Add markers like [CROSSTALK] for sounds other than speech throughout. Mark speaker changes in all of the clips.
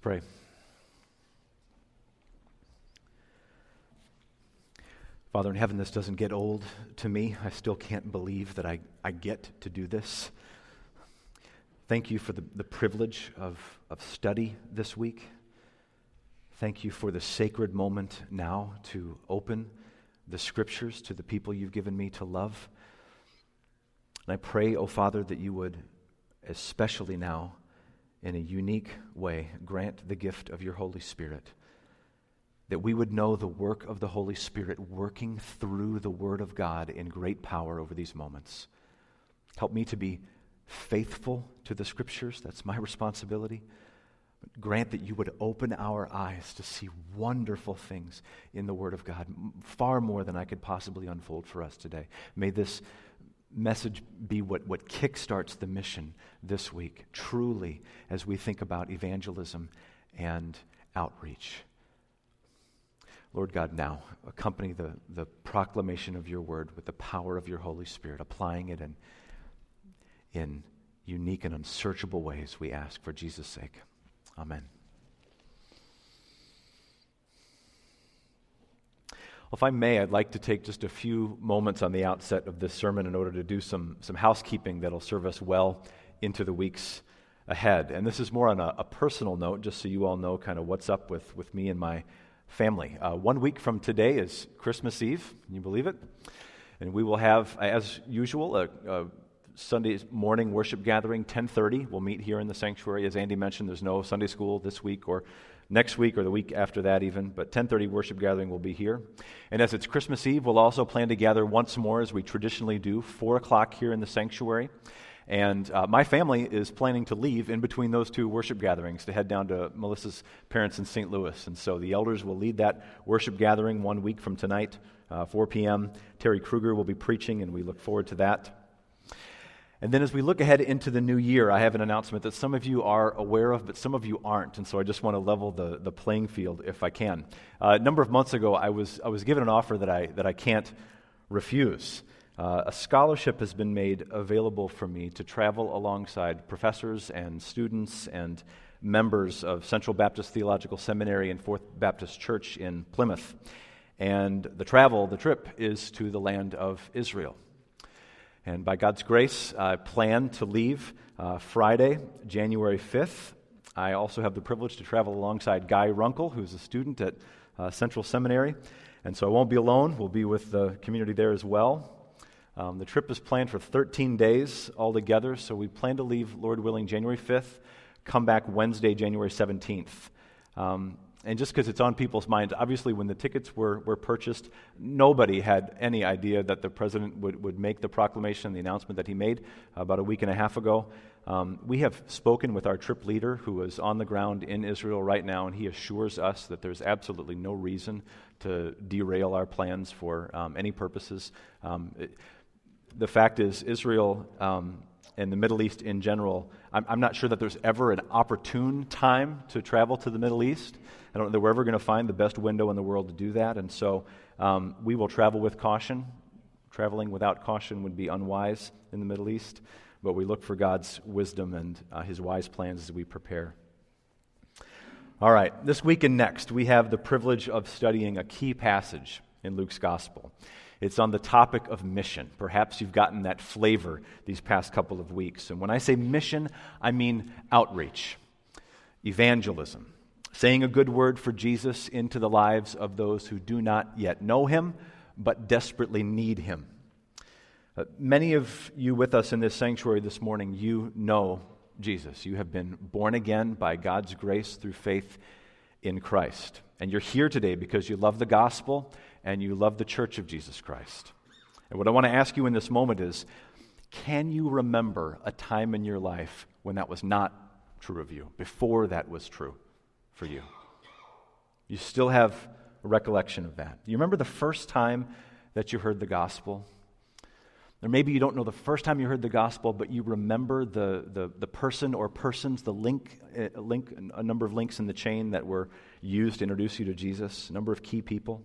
Speaker 1: pray. Father in heaven, this doesn't get old to me. I still can't believe that I, I get to do this. Thank you for the, the privilege of, of study this week. Thank you for the sacred moment now to open the scriptures to the people you've given me to love. And I pray, O oh Father, that you would, especially now, in a unique way, grant the gift of your Holy Spirit. That we would know the work of the Holy Spirit working through the Word of God in great power over these moments. Help me to be faithful to the Scriptures. That's my responsibility. Grant that you would open our eyes to see wonderful things in the Word of God, far more than I could possibly unfold for us today. May this message be what, what kickstarts the mission this week, truly, as we think about evangelism and outreach. Lord God, now accompany the, the proclamation of your word with the power of your Holy Spirit, applying it in, in unique and unsearchable ways, we ask for Jesus' sake. Amen. Well, if I may, I'd like to take just a few moments on the outset of this sermon in order to do some, some housekeeping that'll serve us well into the weeks ahead. And this is more on a, a personal note, just so you all know kind of what's up with, with me and my family. Uh, one week from today is Christmas Eve. Can you believe it? And we will have, as usual, a, a Sunday morning worship gathering, 10:30. We'll meet here in the sanctuary. As Andy mentioned, there's no Sunday school this week or next week or the week after that even but 10.30 worship gathering will be here. And as it's christmas eve we'll also plan to gather once more as we traditionally do 4 o'clock here in the sanctuary. And uh, my family is planning to leave in between those two worship gatherings to head down to melissa's parents in st louis. And so the elders will lead that worship gathering one week from tonight uh, 4 p.m terry kruger will be preaching and we look forward to that and then as we look ahead into the new year, I have an announcement that some of you are aware of, but some of you aren't. And so I just want to level the, the playing field if I can. Uh, a number of months ago, I was, I was given an offer that I, that I can't refuse. Uh, a scholarship has been made available for me to travel alongside professors and students and members of Central Baptist Theological Seminary and Fourth Baptist Church in Plymouth. And the travel, the trip, is to the land of Israel. And by God's grace, I plan to leave uh, Friday, January 5th. I also have the privilege to travel alongside Guy Runkle, who's a student at uh, Central Seminary. And so I won't be alone. We'll be with the community there as well. Um, the trip is planned for 13 days altogether, so we plan to leave, Lord willing, January 5th, come back Wednesday, January 17th. Um, and just because it's on people's minds, obviously, when the tickets were, were purchased, nobody had any idea that the president would, would make the proclamation, the announcement that he made about a week and a half ago. Um, we have spoken with our trip leader who is on the ground in Israel right now, and he assures us that there's absolutely no reason to derail our plans for um, any purposes. Um, it, the fact is, Israel um, and the Middle East in general, I'm, I'm, not sure that there's ever an opportune time to travel to the Middle East. I don't know that we're ever going to find the best window in the world to do that. And so um, we will travel with caution. Traveling without caution would be unwise in the Middle East, but we look for God's wisdom and uh, his wise plans as we prepare. All right, this week and next, we have the privilege of studying a key passage in Luke's gospel. It's on the topic of mission. Perhaps you've gotten that flavor these past couple of weeks. And when I say mission, I mean outreach, evangelism, saying a good word for Jesus into the lives of those who do not yet know him, but desperately need him. Uh, many of you with us in this sanctuary this morning, you know Jesus. You have been born again by God's grace through faith in Christ. And you're here today because you love the gospel and you love the church of Jesus Christ. And what I want to ask you in this moment is can you remember a time in your life when that was not true of you, before that was true for you? You still have a recollection of that. You remember the first time that you heard the gospel? Or maybe you don't know the first time you heard the gospel, but you remember the, the, the person or persons, the link, a, uh, link, a number of links in the chain that were used to introduce you to Jesus, a number of key people.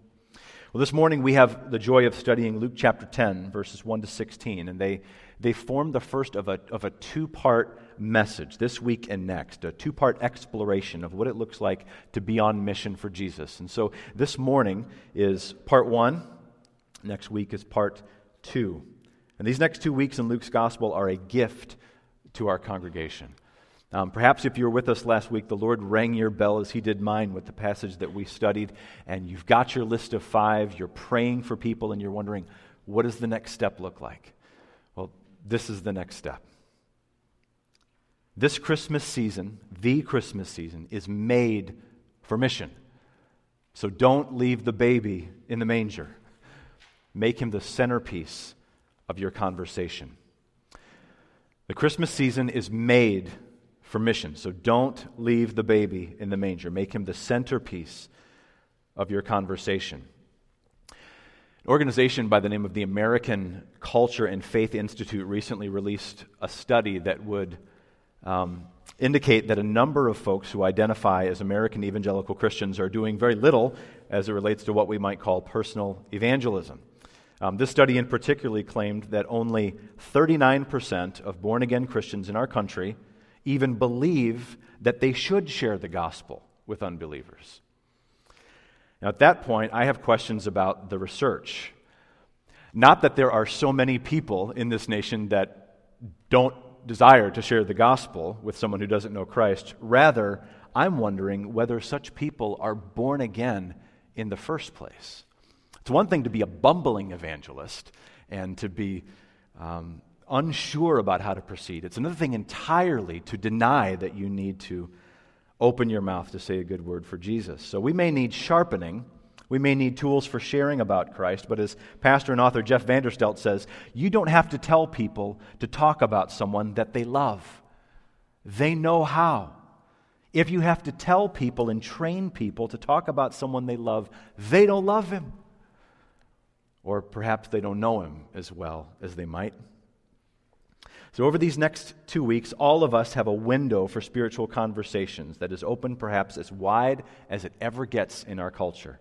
Speaker 1: Well, this morning we have the joy of studying Luke chapter 10, verses 1 to 16, and they, they form the first of a, of a two part message this week and next, a two part exploration of what it looks like to be on mission for Jesus. And so this morning is part one, next week is part two. And these next two weeks in Luke's gospel are a gift to our congregation. Um, perhaps if you were with us last week, the Lord rang your bell as He did mine with the passage that we studied, and you've got your list of five, you're praying for people, and you're wondering, what does the next step look like? Well, this is the next step. This Christmas season, the Christmas season, is made for mission. So don't leave the baby in the manger. Make him the centerpiece of your conversation. The Christmas season is made for mission. So don't leave the baby in the manger. Make him the centerpiece of your conversation. An organization by the name of the American Culture and Faith Institute recently released a study that would um, indicate that a number of folks who identify as American evangelical Christians are doing very little as it relates to what we might call personal evangelism. Um, this study in particular claimed that only 39% of born again Christians in our country even believe that they should share the gospel with unbelievers. Now, at that point, I have questions about the research. Not that there are so many people in this nation that don't desire to share the gospel with someone who doesn't know Christ. Rather, I'm wondering whether such people are born again in the first place. It's one thing to be a bumbling evangelist and to be um, unsure about how to proceed. It's another thing entirely to deny that you need to open your mouth to say a good word for Jesus. So we may need sharpening. We may need tools for sharing about Christ, but as pastor and author Jeff Vanderstelt says, you don't have to tell people to talk about someone that they love. They know how. If you have to tell people and train people to talk about someone they love, they don't love him. Or perhaps they don't know him as well as they might. So, over these next two weeks, all of us have a window for spiritual conversations that is open perhaps as wide as it ever gets in our culture.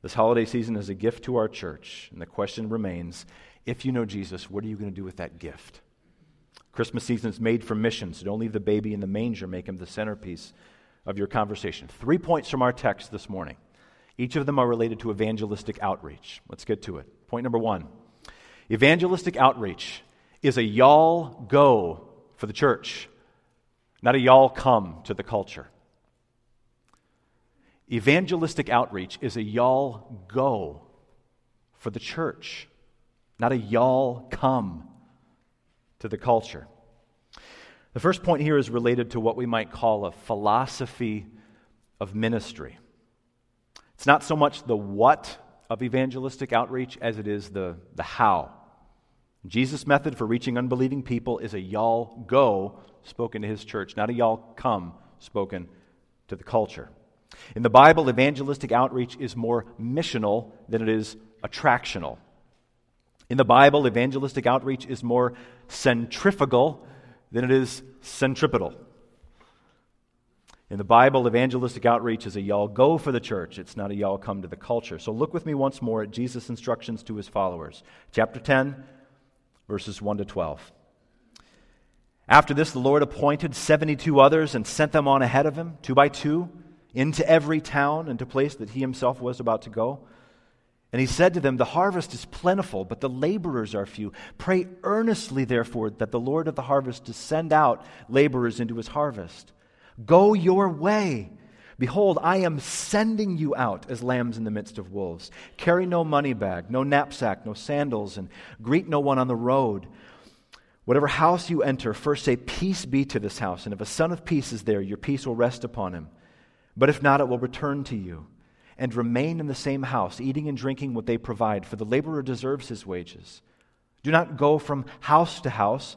Speaker 1: This holiday season is a gift to our church, and the question remains if you know Jesus, what are you going to do with that gift? Christmas season is made for mission, so don't leave the baby in the manger, make him the centerpiece of your conversation. Three points from our text this morning. Each of them are related to evangelistic outreach. Let's get to it. Point number one evangelistic outreach is a y'all go for the church, not a y'all come to the culture. Evangelistic outreach is a y'all go for the church, not a y'all come to the culture. The first point here is related to what we might call a philosophy of ministry. It's not so much the what of evangelistic outreach as it is the, the how. Jesus' method for reaching unbelieving people is a y'all go spoken to his church, not a y'all come spoken to the culture. In the Bible, evangelistic outreach is more missional than it is attractional. In the Bible, evangelistic outreach is more centrifugal than it is centripetal. In the Bible, evangelistic outreach is a y'all go for the church. It's not a y'all come to the culture. So look with me once more at Jesus' instructions to his followers. Chapter 10, verses 1 to 12. After this, the Lord appointed 72 others and sent them on ahead of him, two by two, into every town and to place that he himself was about to go. And he said to them, The harvest is plentiful, but the laborers are few. Pray earnestly, therefore, that the Lord of the harvest to send out laborers into his harvest. Go your way. Behold, I am sending you out as lambs in the midst of wolves. Carry no money bag, no knapsack, no sandals, and greet no one on the road. Whatever house you enter, first say, Peace be to this house. And if a son of peace is there, your peace will rest upon him. But if not, it will return to you. And remain in the same house, eating and drinking what they provide, for the laborer deserves his wages. Do not go from house to house.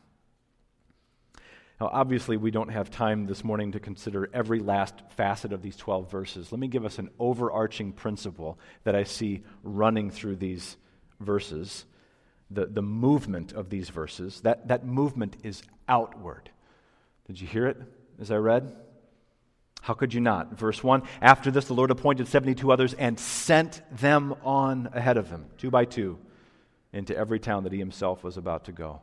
Speaker 1: Now, obviously, we don't have time this morning to consider every last facet of these 12 verses. Let me give us an overarching principle that I see running through these verses. The, the movement of these verses, that, that movement is outward. Did you hear it as I read? How could you not? Verse 1 After this, the Lord appointed 72 others and sent them on ahead of him, two by two, into every town that he himself was about to go.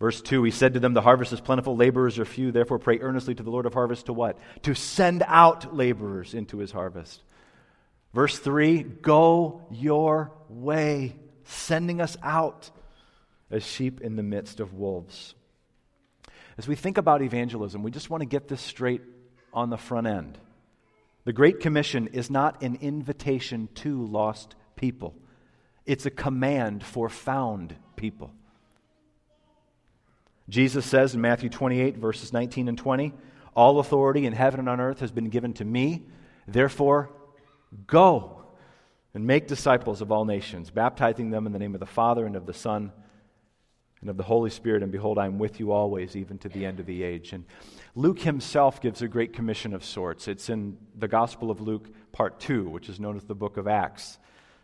Speaker 1: Verse 2 He said to them, The harvest is plentiful, laborers are few. Therefore, pray earnestly to the Lord of harvest to what? To send out laborers into his harvest. Verse 3 Go your way, sending us out as sheep in the midst of wolves. As we think about evangelism, we just want to get this straight on the front end. The Great Commission is not an invitation to lost people, it's a command for found people. Jesus says in Matthew 28, verses 19 and 20, All authority in heaven and on earth has been given to me. Therefore, go and make disciples of all nations, baptizing them in the name of the Father and of the Son and of the Holy Spirit. And behold, I am with you always, even to the end of the age. And Luke himself gives a great commission of sorts. It's in the Gospel of Luke, part 2, which is known as the book of Acts.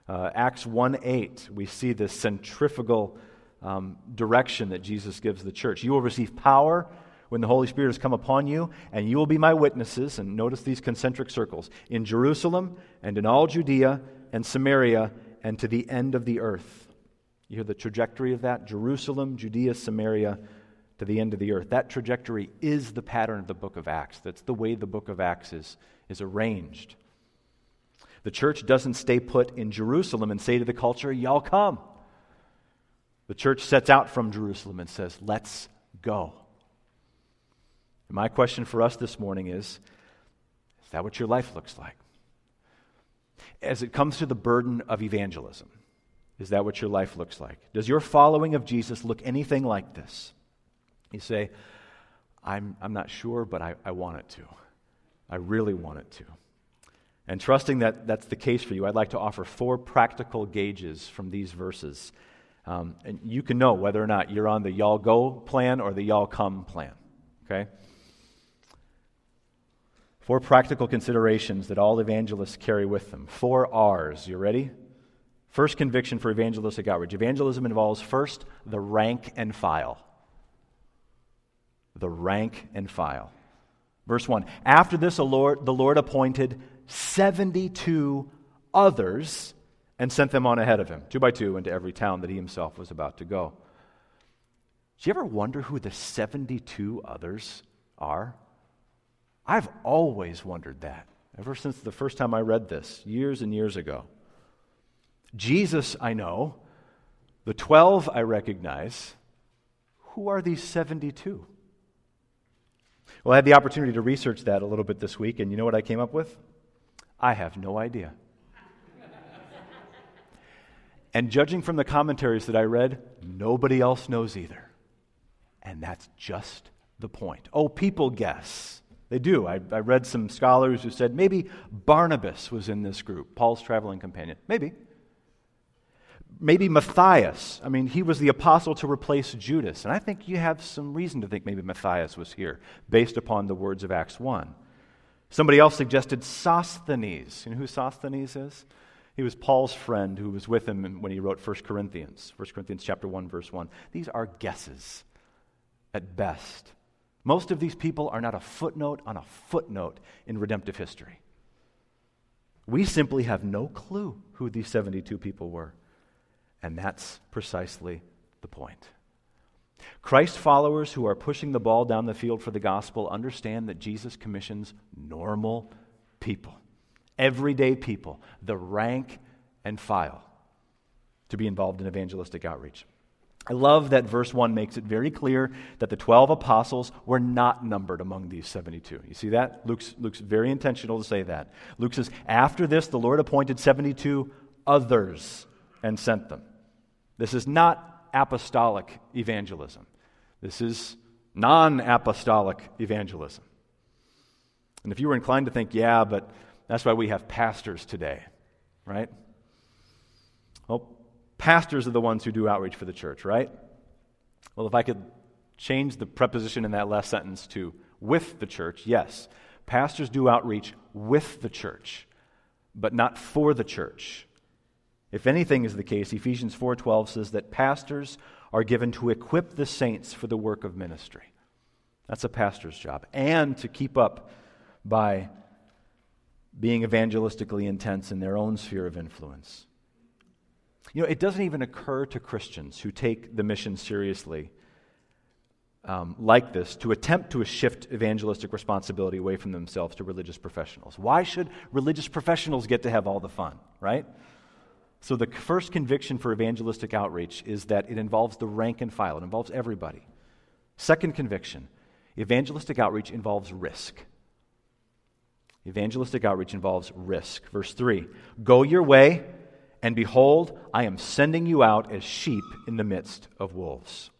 Speaker 1: Uh, Acts 1 8, we see this centrifugal um, direction that Jesus gives the church. You will receive power when the Holy Spirit has come upon you, and you will be my witnesses. And notice these concentric circles in Jerusalem and in all Judea and Samaria and to the end of the earth. You hear the trajectory of that? Jerusalem, Judea, Samaria, to the end of the earth. That trajectory is the pattern of the book of Acts. That's the way the book of Acts is, is arranged. The church doesn't stay put in Jerusalem and say to the culture, Y'all come. The church sets out from Jerusalem and says, Let's go. And my question for us this morning is Is that what your life looks like? As it comes to the burden of evangelism, is that what your life looks like? Does your following of Jesus look anything like this? You say, I'm, I'm not sure, but I, I want it to. I really want it to. And trusting that that's the case for you, I'd like to offer four practical gauges from these verses um, and you can know whether or not you're on the y'all go plan or the y'all come plan. Okay? Four practical considerations that all evangelists carry with them. Four R's. You ready? First conviction for evangelistic outreach. Evangelism involves first the rank and file. The rank and file. Verse 1 After this, the Lord, appointed 72 others and sent them on ahead of him, two by two, into every town that he himself was about to go. Do you ever wonder who the 72 others are? I've always wondered that, ever since the first time I read this, years and years ago. Jesus, I know. The 12 I recognize. Who are these 72? Well, I had the opportunity to research that a little bit this week, and you know what I came up with? I have no idea. And judging from the commentaries that I read, nobody else knows either. And that's just the point. Oh, people guess. They do. I, I, read some scholars who said maybe Barnabas was in this group, Paul's traveling companion. Maybe. Maybe Matthias. I mean, he was the apostle to replace Judas. And I think you have some reason to think maybe Matthias was here, based upon the words of Acts 1. Somebody else suggested Sosthenes. You know who Sosthenes is? He was Paul's friend who was with him when he wrote 1 Corinthians, 1 Corinthians chapter 1 verse 1. These are guesses at best. Most of these people are not a footnote on a footnote in redemptive history. We simply have no clue who these 72 people were. And that's precisely the point. Christ followers who are pushing the ball down the field for the gospel understand that Jesus commissions normal people everyday people, the rank and file, to be involved in evangelistic outreach. I love that verse 1 makes it very clear that the 12 apostles were not numbered among these 72. You see that? Luke's, Luke's very intentional to say that. Luke says, After this, the Lord appointed 72 others and sent them. This is not apostolic evangelism, this is non apostolic evangelism. And if you were inclined to think, yeah, but that's why we have pastors today, right? Well, pastors are the ones who do outreach for the church, right? Well, if I could change the preposition in that last sentence to with the church. Yes, pastors do outreach with the church, but not for the church. If anything is the case, Ephesians 4:12 says that pastors are given to equip the saints for the work of ministry. That's a pastor's job. And to keep up by being evangelistically intense in their own sphere of influence. You know, it doesn't even occur to Christians who take the mission seriously um, like this to attempt to shift evangelistic responsibility away from themselves to religious professionals. Why should religious professionals get to have all the fun, right? So, the first conviction for evangelistic outreach is that it involves the rank and file, it involves everybody. Second conviction evangelistic outreach involves risk. Evangelistic outreach involves risk. Verse 3 Go your way, and behold, I am sending you out as sheep in the midst of wolves.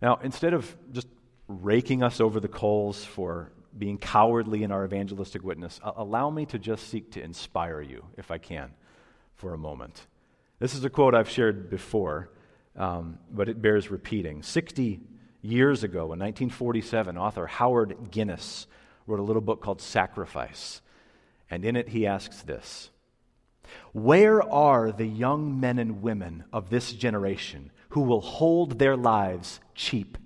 Speaker 1: Now, instead of just raking us over the coals for being cowardly in our evangelistic witness, allow me to just seek to inspire you, if I can, for a moment. This is a quote I've shared before, um, but it bears repeating. 60 years ago, in 1947, author Howard Guinness wrote a little book called Sacrifice. And in it, he asks this Where are the young men and women of this generation who will hold their lives cheap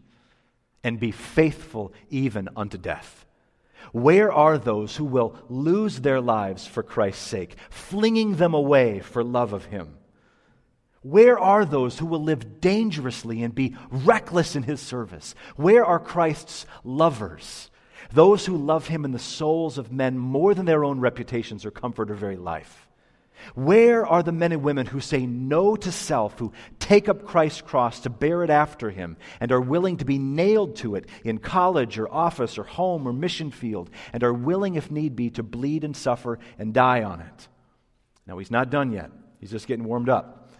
Speaker 1: and be faithful even unto death? Where are those who will lose their lives for Christ's sake, flinging them away for love of Him? Where are those who will live dangerously and be reckless in His service? Where are Christ's lovers? Those who love him in the souls of men more than their own reputations or comfort or very life. Where are the men and women who say no to self, who take up Christ's cross to bear it after him, and are willing to be nailed to it in college or office or home or mission field, and are willing, if need be, to bleed and suffer and die on it? Now, he's not done yet. He's just getting warmed up.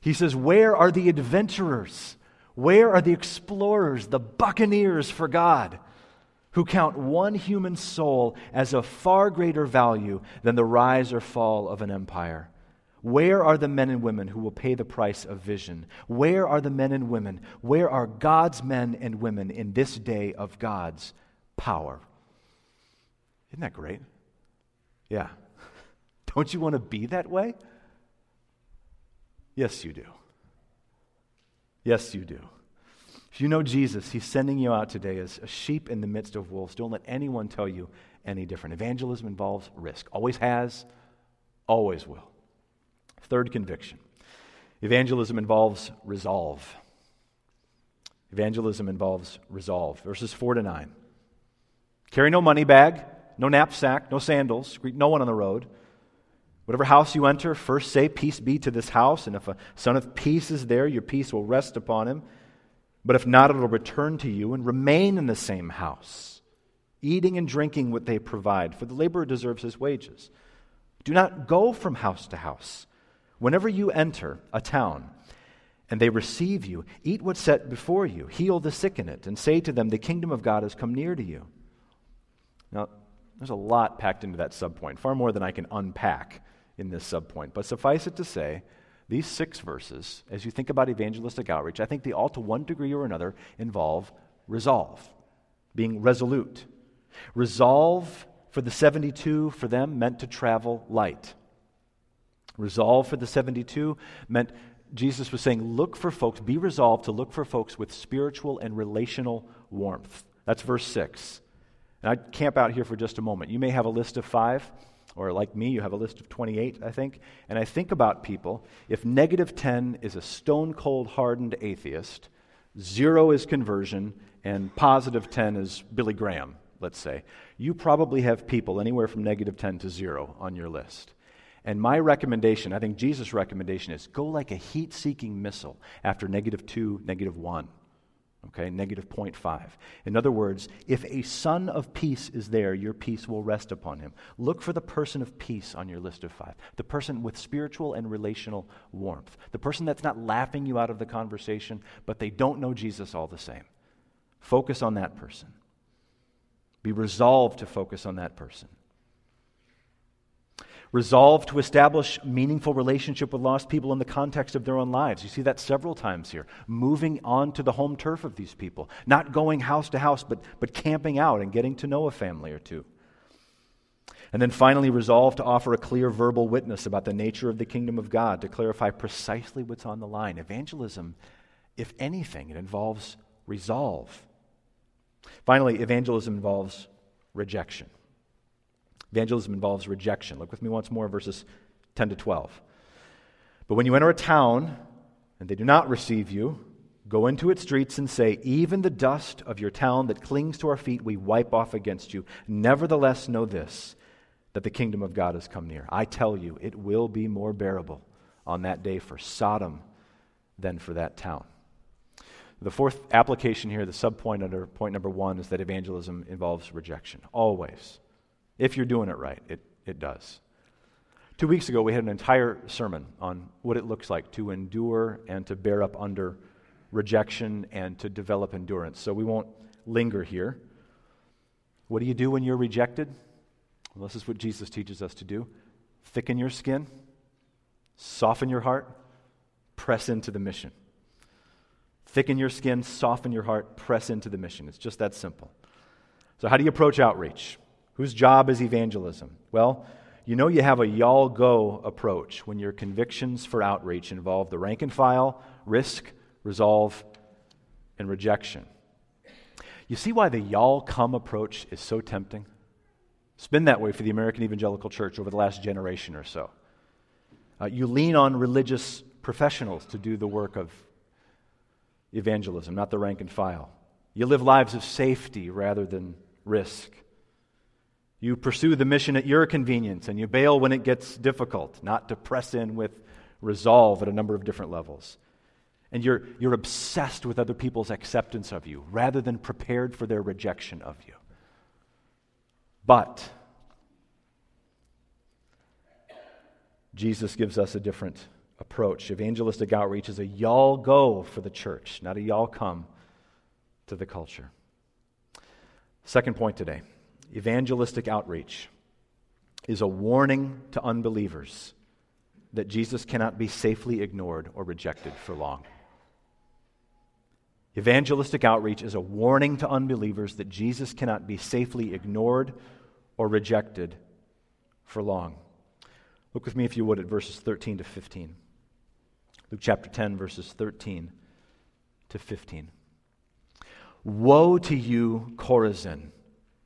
Speaker 1: He says, Where are the adventurers? Where are the explorers, the buccaneers for God? Who count one human soul as of far greater value than the rise or fall of an empire? Where are the men and women who will pay the price of vision? Where are the men and women? Where are God's men and women in this day of God's power? Isn't that great? Yeah. [LAUGHS] Don't you want to be that way? Yes, you do. Yes, you do. If you know Jesus, he's sending you out today as a sheep in the midst of wolves. Don't let anyone tell you any different. Evangelism involves risk, always has, always will. Third conviction evangelism involves resolve. Evangelism involves resolve. Verses 4 to 9. Carry no money bag, no knapsack, no sandals, greet no one on the road. Whatever house you enter, first say, Peace be to this house. And if a son of peace is there, your peace will rest upon him. But if not, it will return to you and remain in the same house, eating and drinking what they provide, for the laborer deserves his wages. Do not go from house to house. Whenever you enter a town and they receive you, eat what's set before you, heal the sick in it, and say to them, The kingdom of God has come near to you. Now, there's a lot packed into that subpoint, far more than I can unpack in this subpoint. But suffice it to say, these six verses, as you think about evangelistic outreach, I think they all, to one degree or another, involve resolve, being resolute. Resolve for the 72 for them meant to travel light. Resolve for the 72 meant Jesus was saying, look for folks, be resolved to look for folks with spiritual and relational warmth. That's verse 6. And I camp out here for just a moment. You may have a list of five. Or like me, you have a list of 28, I think. And I think about people. If negative 10 is a stone cold hardened atheist, zero is conversion, and positive 10 is Billy Graham, let's say, you probably have people anywhere from negative 10 to zero on your list. And my recommendation, I think Jesus' recommendation is go like a heat seeking missile after negative 2, negative 1 okay, negative 0.5. In other words, if a son of peace is there, your peace will rest upon him. Look for the person of peace on your list of five, the person with spiritual and relational warmth, the person that's not laughing you out of the conversation, but they don't know Jesus all the same. Focus on that person. Be resolved to focus on that person. Resolve to establish meaningful relationship with lost people in the context of their own lives. You see that several times here. Moving on to the home turf of these people, not going house to house, but, but camping out and getting to know a family or two. And then finally, resolve to offer a clear verbal witness about the nature of the kingdom of God to clarify precisely what's on the line. Evangelism, if anything, it involves resolve. Finally, evangelism involves rejection. Evangelism involves rejection. Look with me once more, verses 10 to 12. But when you enter a town and they do not receive you, go into its streets and say, Even the dust of your town that clings to our feet we wipe off against you. Nevertheless, know this that the kingdom of God has come near. I tell you, it will be more bearable on that day for Sodom than for that town. The fourth application here, the subpoint under point number one, is that evangelism involves rejection. Always. If you're doing it right, it, it does. Two weeks ago, we had an entire sermon on what it looks like to endure and to bear up under rejection and to develop endurance. So we won't linger here. What do you do when you're rejected? Well, this is what Jesus teaches us to do thicken your skin, soften your heart, press into the mission. Thicken your skin, soften your heart, press into the mission. It's just that simple. So, how do you approach outreach? Whose job is evangelism? Well, you know you have a y'all go approach when your convictions for outreach involve the rank and file, risk, resolve, and rejection. You see why the y'all come approach is so tempting? It's been that way for the American Evangelical Church over the last generation or so. Uh, you lean on religious professionals to do the work of evangelism, not the rank and file. You live lives of safety rather than risk. You pursue the mission at your convenience and you bail when it gets difficult, not to press in with resolve at a number of different levels. And you're, you're obsessed with other people's acceptance of you rather than prepared for their rejection of you. But Jesus gives us a different approach. Evangelistic outreach is a y'all go for the church, not a y'all come to the culture. Second point today evangelistic outreach is a warning to unbelievers that Jesus cannot be safely ignored or rejected for long. Evangelistic outreach is a warning to unbelievers that Jesus cannot be safely ignored or rejected for long. Look with me, if you would, at verses 13 to 15. Luke chapter 10, verses 13 to 15. Woe to you, Chorazin!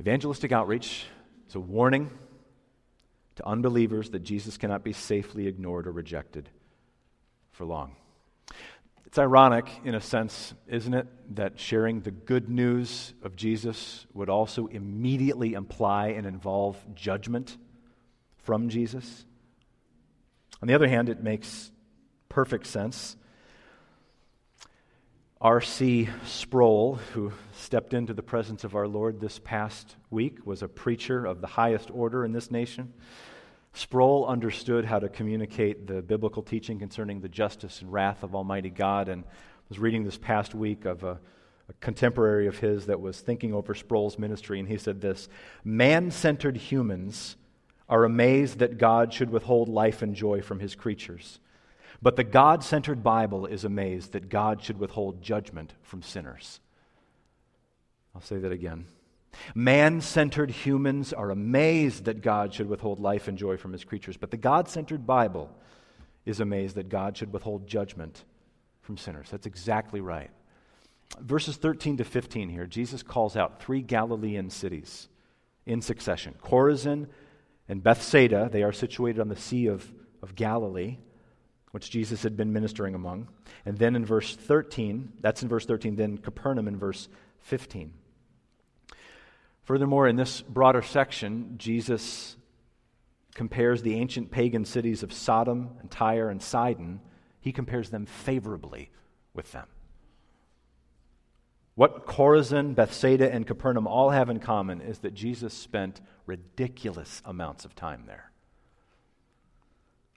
Speaker 1: Evangelistic outreach is a warning to unbelievers that Jesus cannot be safely ignored or rejected for long. It's ironic, in a sense, isn't it, that sharing the good news of Jesus would also immediately imply and involve judgment from Jesus? On the other hand, it makes perfect sense. R.C. Sproul, who stepped into the presence of our Lord this past week, was a preacher of the highest order in this nation. Sproul understood how to communicate the biblical teaching concerning the justice and wrath of Almighty God and was reading this past week of a, a contemporary of his that was thinking over Sproul's ministry, and he said this Man centered humans are amazed that God should withhold life and joy from his creatures. But the God centered Bible is amazed that God should withhold judgment from sinners. I'll say that again. Man centered humans are amazed that God should withhold life and joy from his creatures, but the God centered Bible is amazed that God should withhold judgment from sinners. That's exactly right. Verses 13 to 15 here, Jesus calls out three Galilean cities in succession Chorazin and Bethsaida. They are situated on the Sea of, of Galilee, which Jesus had been ministering among. And then in verse 13, that's in verse 13, then Capernaum in verse 15. Furthermore, in this broader section, Jesus compares the ancient pagan cities of Sodom and Tyre and Sidon, he compares them favorably with them. What Chorazin, Bethsaida, and Capernaum all have in common is that Jesus spent ridiculous amounts of time there,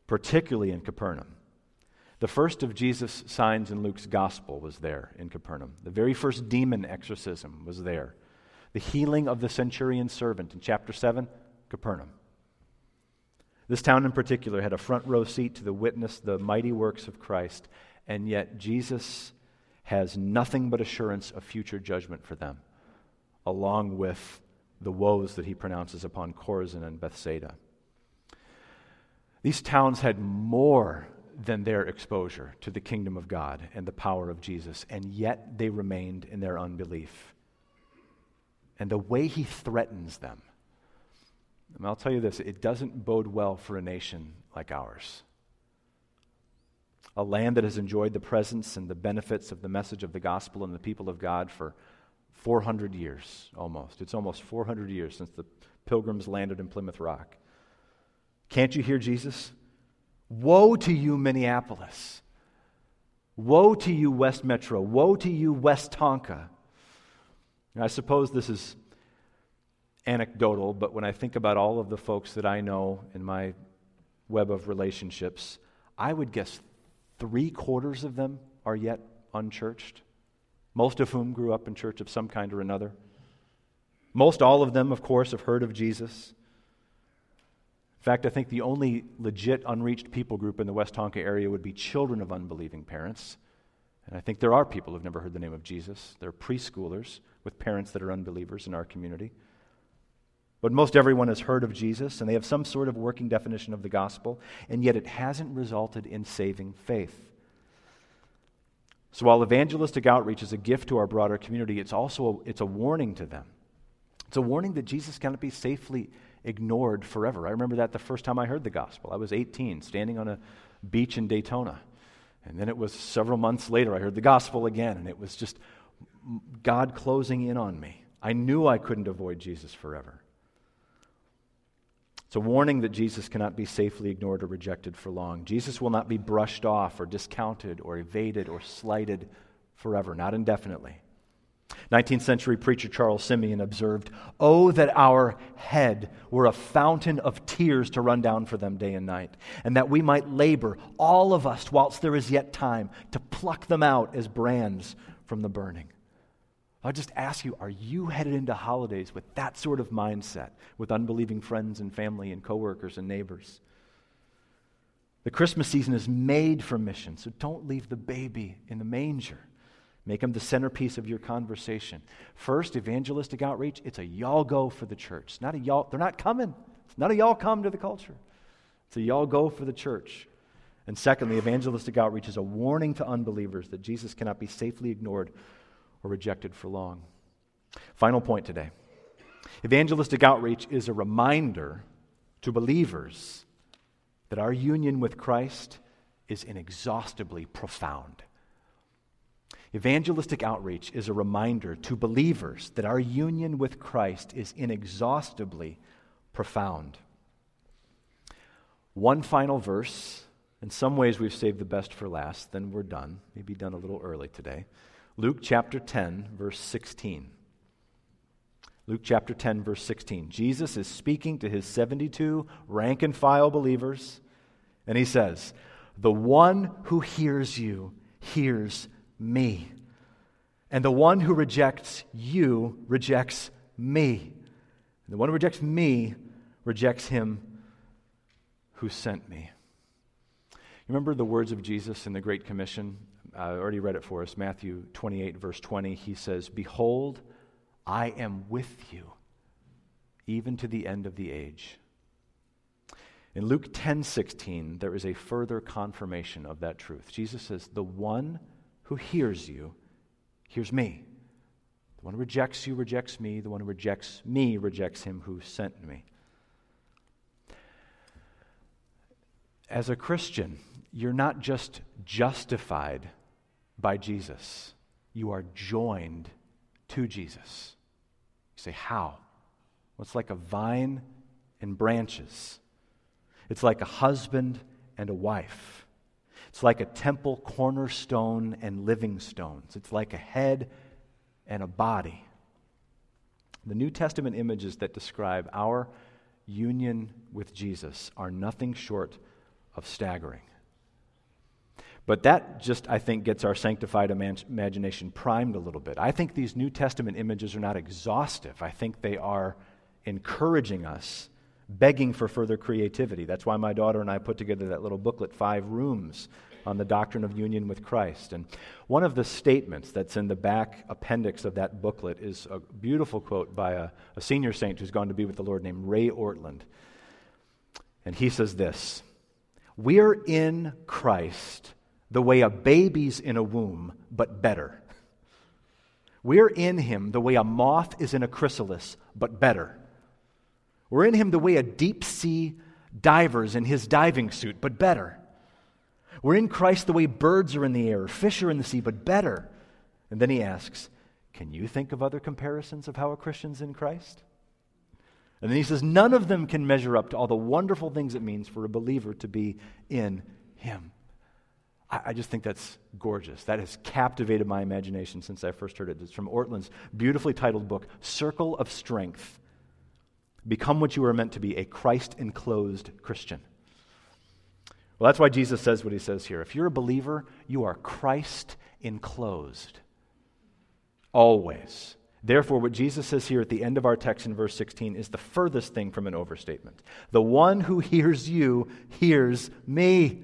Speaker 1: particularly in Capernaum. The first of Jesus' signs in Luke's gospel was there in Capernaum. The very first demon exorcism was there. The healing of the centurion servant in chapter 7, Capernaum. This town in particular had a front row seat to the witness the mighty works of Christ, and yet Jesus has nothing but assurance of future judgment for them, along with the woes that he pronounces upon Chorazin and Bethsaida. These towns had more than their exposure to the kingdom of God and the power of Jesus, and yet they remained in their unbelief. And the way he threatens them, and I'll tell you this it doesn't bode well for a nation like ours. A land that has enjoyed the presence and the benefits of the message of the gospel and the people of God for 400 years almost. It's almost 400 years since the pilgrims landed in Plymouth Rock. Can't you hear Jesus? Woe to you, Minneapolis. Woe to you, West Metro. Woe to you, Westonka. I suppose this is anecdotal, but when I think about all of the folks that I know in my web of relationships, I would guess three quarters of them are yet unchurched, most of whom grew up in church of some kind or another. Most all of them, of course, have heard of Jesus. In fact, I think the only legit unreached people group in the Westonka area would be children of unbelieving parents. And I think there are people who've never heard the name of Jesus. There are preschoolers with parents that are unbelievers in our community. But most everyone has heard of Jesus, and they have some sort of working definition of the gospel, and yet it hasn't resulted in saving faith. So while evangelistic outreach is a gift to our broader community, it's also a, it's a warning to them. It's a warning that Jesus cannot be safely ignored forever. I remember that the first time I heard the gospel. I was 18, standing on a beach in Daytona. And then it was several months later, I heard the gospel again, and it was just God closing in on me. I knew I couldn't avoid Jesus forever. It's a warning that Jesus cannot be safely ignored or rejected for long. Jesus will not be brushed off or discounted or evaded or slighted forever, not indefinitely. 19th century preacher Charles Simeon observed, Oh, that our head were a fountain of tears to run down for them day and night, and that we might labor, all of us, whilst there is yet time, to pluck them out as brands from the burning. I'll just ask you are you headed into holidays with that sort of mindset, with unbelieving friends and family and coworkers and neighbors? The Christmas season is made for mission, so don't leave the baby in the manger. Make them the centerpiece of your conversation. First, evangelistic outreach, it's a y'all go for the church. It's not a y'all, they're not coming. It's not a y'all come to the culture. It's a y'all go for the church. And secondly, evangelistic outreach is a warning to unbelievers that Jesus cannot be safely ignored or rejected for long. Final point today evangelistic outreach is a reminder to believers that our union with Christ is inexhaustibly profound. Evangelistic outreach is a reminder to believers that our union with Christ is inexhaustibly profound. One final verse. In some ways, we've saved the best for last, then we're done. Maybe done a little early today. Luke chapter 10, verse 16. Luke chapter 10, verse 16. Jesus is speaking to his 72 rank and file believers, and he says, The one who hears you hears me, and the one who rejects you rejects me. And the one who rejects me rejects him who sent me. You remember the words of Jesus in the Great Commission? I already read it for us, Matthew 28, verse 20. He says, Behold, I am with you, even to the end of the age. In Luke 10 16, there is a further confirmation of that truth. Jesus says, The one who hears you hears me. The one who rejects you rejects me. The one who rejects me rejects him who sent me. As a Christian, you're not just justified by Jesus. You are joined to Jesus. You say, How? Well, it's like a vine and branches. It's like a husband and a wife. It's like a temple cornerstone and living stones. It's like a head and a body. The New Testament images that describe our union with Jesus are nothing short of staggering. But that just, I think, gets our sanctified imagination primed a little bit. I think these New Testament images are not exhaustive. I think they are encouraging us, begging for further creativity. That's why my daughter and I put together that little booklet, Five Rooms, on the doctrine of union with Christ. And one of the statements that's in the back appendix of that booklet is a beautiful quote by a, a senior saint who's gone to be with the Lord named Ray Ortlund. And he says this We're in Christ the way a baby's in a womb, but better. We're in him the way a moth is in a chrysalis, but better. We're in him the way a deep sea diver's in his diving suit, but better. We're in Christ the way birds are in the air, fish are in the sea, but better. And then he asks, Can you think of other comparisons of how a Christian's in Christ? And then he says, None of them can measure up to all the wonderful things it means for a believer to be in him. I, I just think that's gorgeous. That has captivated my imagination since I first heard it. It's from Ortlund's beautifully titled book, Circle of Strength. Become what you were meant to be a Christ enclosed Christian. Well, that's why Jesus says what he says here. If you're a believer, you are Christ enclosed. Always. Therefore, what Jesus says here at the end of our text in verse 16 is the furthest thing from an overstatement. The one who hears you hears me.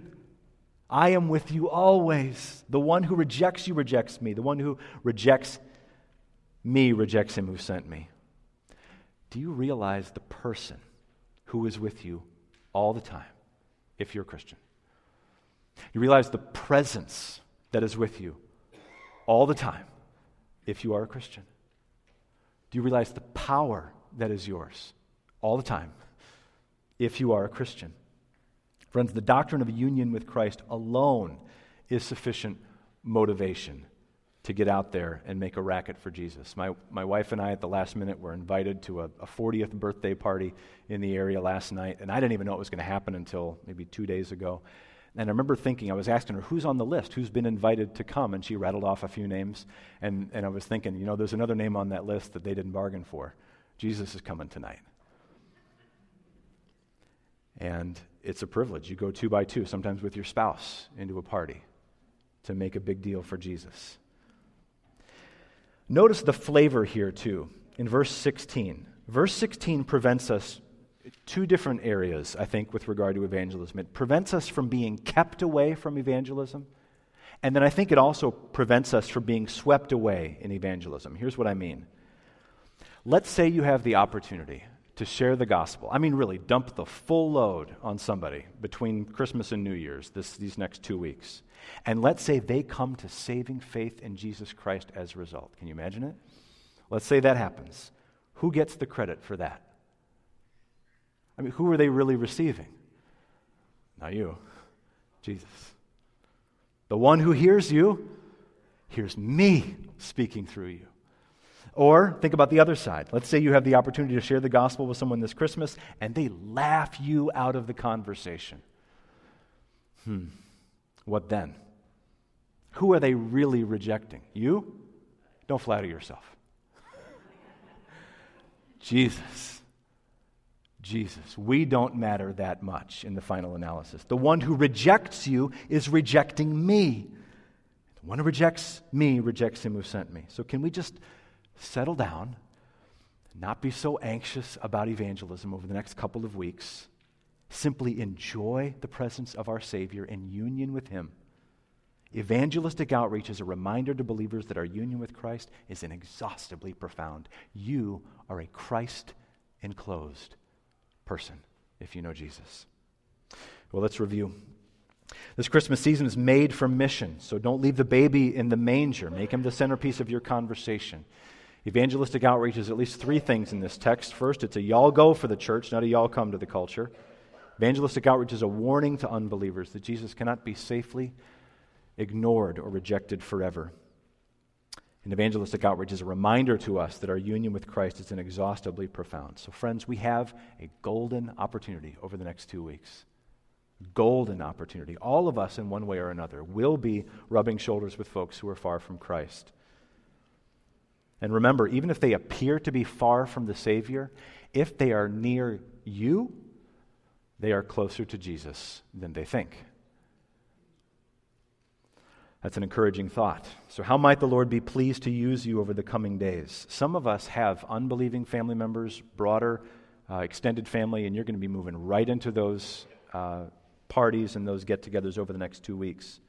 Speaker 1: I am with you always. The one who rejects you rejects me. The one who rejects me rejects him who sent me. Do you realize the person who is with you all the time if you're a Christian? You realize the presence that is with you all the time if you are a Christian? Do you realize the power that is yours all the time if you are a Christian? Friends, the doctrine of union with Christ alone is sufficient motivation to get out there and make a racket for Jesus. My, my wife and I, at the last minute, were invited to a, a 40th birthday party in the area last night, and I didn't even know it was going to happen until maybe two days ago. And I remember thinking, I was asking her, who's on the list? Who's been invited to come? And she rattled off a few names. And, and I was thinking, you know, there's another name on that list that they didn't bargain for. Jesus is coming tonight. And it's a privilege. You go two by two, sometimes with your spouse, into a party to make a big deal for Jesus. Notice the flavor here, too, in verse 16. Verse 16 prevents us two different areas, I think, with regard to evangelism. It prevents us from being kept away from evangelism, and then I think it also prevents us from being swept away in evangelism. Here's what I mean. Let's say you have the opportunity to share the gospel. I mean, really, dump the full load on somebody between Christmas and New Year's this, these next two weeks. And let's say they come to saving faith in Jesus Christ as a result. Can you imagine it? Let's say that happens. Who gets the credit for that? I mean, who are they really receiving? Not you, Jesus. The one who hears you hears me speaking through you. Or think about the other side. Let's say you have the opportunity to share the gospel with someone this Christmas and they laugh you out of the conversation. Hmm. What then? Who are they really rejecting? You? Don't flatter yourself. [LAUGHS] Jesus. Jesus. We don't matter that much in the final analysis. The one who rejects you is rejecting me. The one who rejects me rejects him who sent me. So, can we just settle down, not be so anxious about evangelism over the next couple of weeks. Simply enjoy the presence of our Savior in union with Him. Evangelistic outreach is a reminder to believers that our union with Christ is inexhaustibly profound. You are a Christ enclosed person if you know Jesus. Well, let's review. This Christmas season is made for mission, so don't leave the baby in the manger. Make him the centerpiece of your conversation. Evangelistic outreach is at least three things in this text. First, it's a y'all go for the church, not a y'all come to the culture. Evangelistic outreach is a warning to unbelievers that Jesus cannot be safely ignored or rejected forever. And evangelistic outreach is a reminder to us that our union with Christ is inexhaustibly profound. So, friends, we have a golden opportunity over the next two weeks. golden opportunity. All of us, in one way or another, will be rubbing shoulders with folks who are far from Christ. And remember, even if they appear to be far from the Savior, if they are near you, they are closer to Jesus than they think. That's an encouraging thought. So, how might the Lord be pleased to use you over the coming days? Some of us have unbelieving family members, broader, uh, extended family, and you're going to be moving right into those uh, parties and those get togethers over the next two weeks.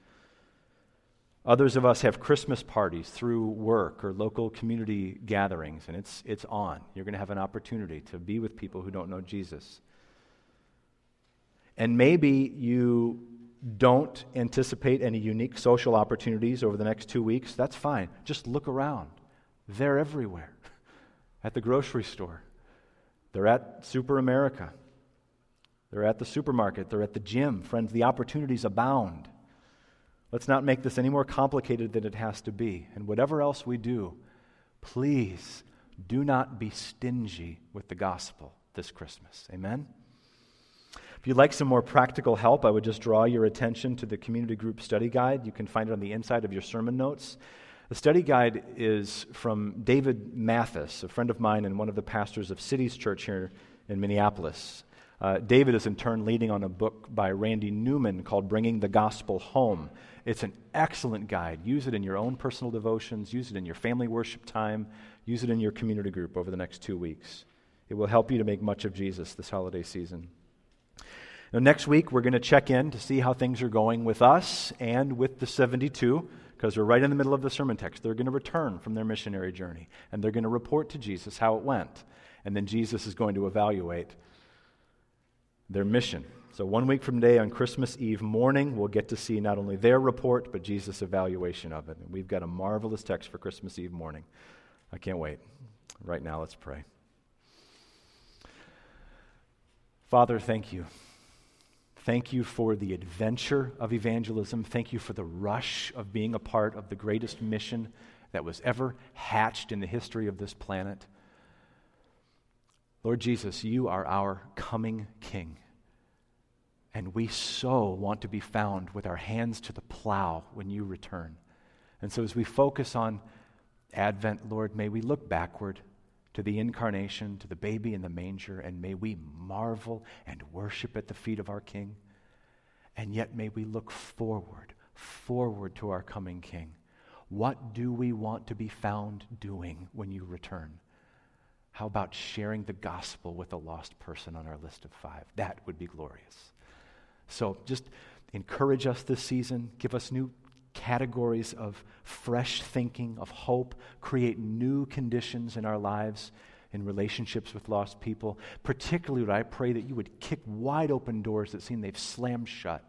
Speaker 1: Others of us have Christmas parties through work or local community gatherings, and it's, it's on. You're going to have an opportunity to be with people who don't know Jesus. And maybe you don't anticipate any unique social opportunities over the next two weeks. That's fine. Just look around. They're everywhere. [LAUGHS] At the grocery store, they're at Super America, they're at the supermarket, they're at the gym. Friends, the opportunities abound. Let's not make this any more complicated than it has to be. And whatever else we do, please do not be stingy with the gospel this Christmas. Amen? If you'd like some more practical help, I would just draw your attention to the community group study guide. You can find it on the inside of your sermon notes. The study guide is from David Mathis, a friend of mine and one of the pastors of Cities Church here in Minneapolis. Uh, David is in turn leading on a book by Randy Newman called Bringing the Gospel Home. It's an excellent guide. Use it in your own personal devotions, use it in your family worship time, use it in your community group over the next two weeks. It will help you to make much of Jesus this holiday season. Now, next week, we're going to check in to see how things are going with us and with the 72, because we're right in the middle of the sermon text. They're going to return from their missionary journey, and they're going to report to Jesus how it went. And then Jesus is going to evaluate their mission. So, one week from today, on Christmas Eve morning, we'll get to see not only their report, but Jesus' evaluation of it. And we've got a marvelous text for Christmas Eve morning. I can't wait. Right now, let's pray. Father, thank you. Thank you for the adventure of evangelism. Thank you for the rush of being a part of the greatest mission that was ever hatched in the history of this planet. Lord Jesus, you are our coming King. And we so want to be found with our hands to the plow when you return. And so, as we focus on Advent, Lord, may we look backward to the incarnation, to the baby in the manger, and may we marvel and worship at the feet of our King. And yet, may we look forward, forward to our coming King. What do we want to be found doing when you return? How about sharing the gospel with a lost person on our list of five? That would be glorious. So just encourage us this season, give us new categories of fresh thinking, of hope, create new conditions in our lives in relationships with lost people. Particularly, I pray that you would kick wide open doors that seem they've slammed shut.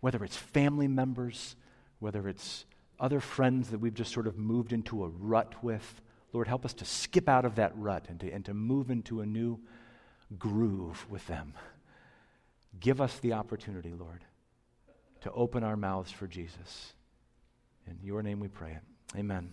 Speaker 1: Whether it's family members, whether it's other friends that we've just sort of moved into a rut with, Lord, help us to skip out of that rut and to, and to move into a new groove with them. Give us the opportunity, Lord, to open our mouths for Jesus. In your name we pray it. Amen.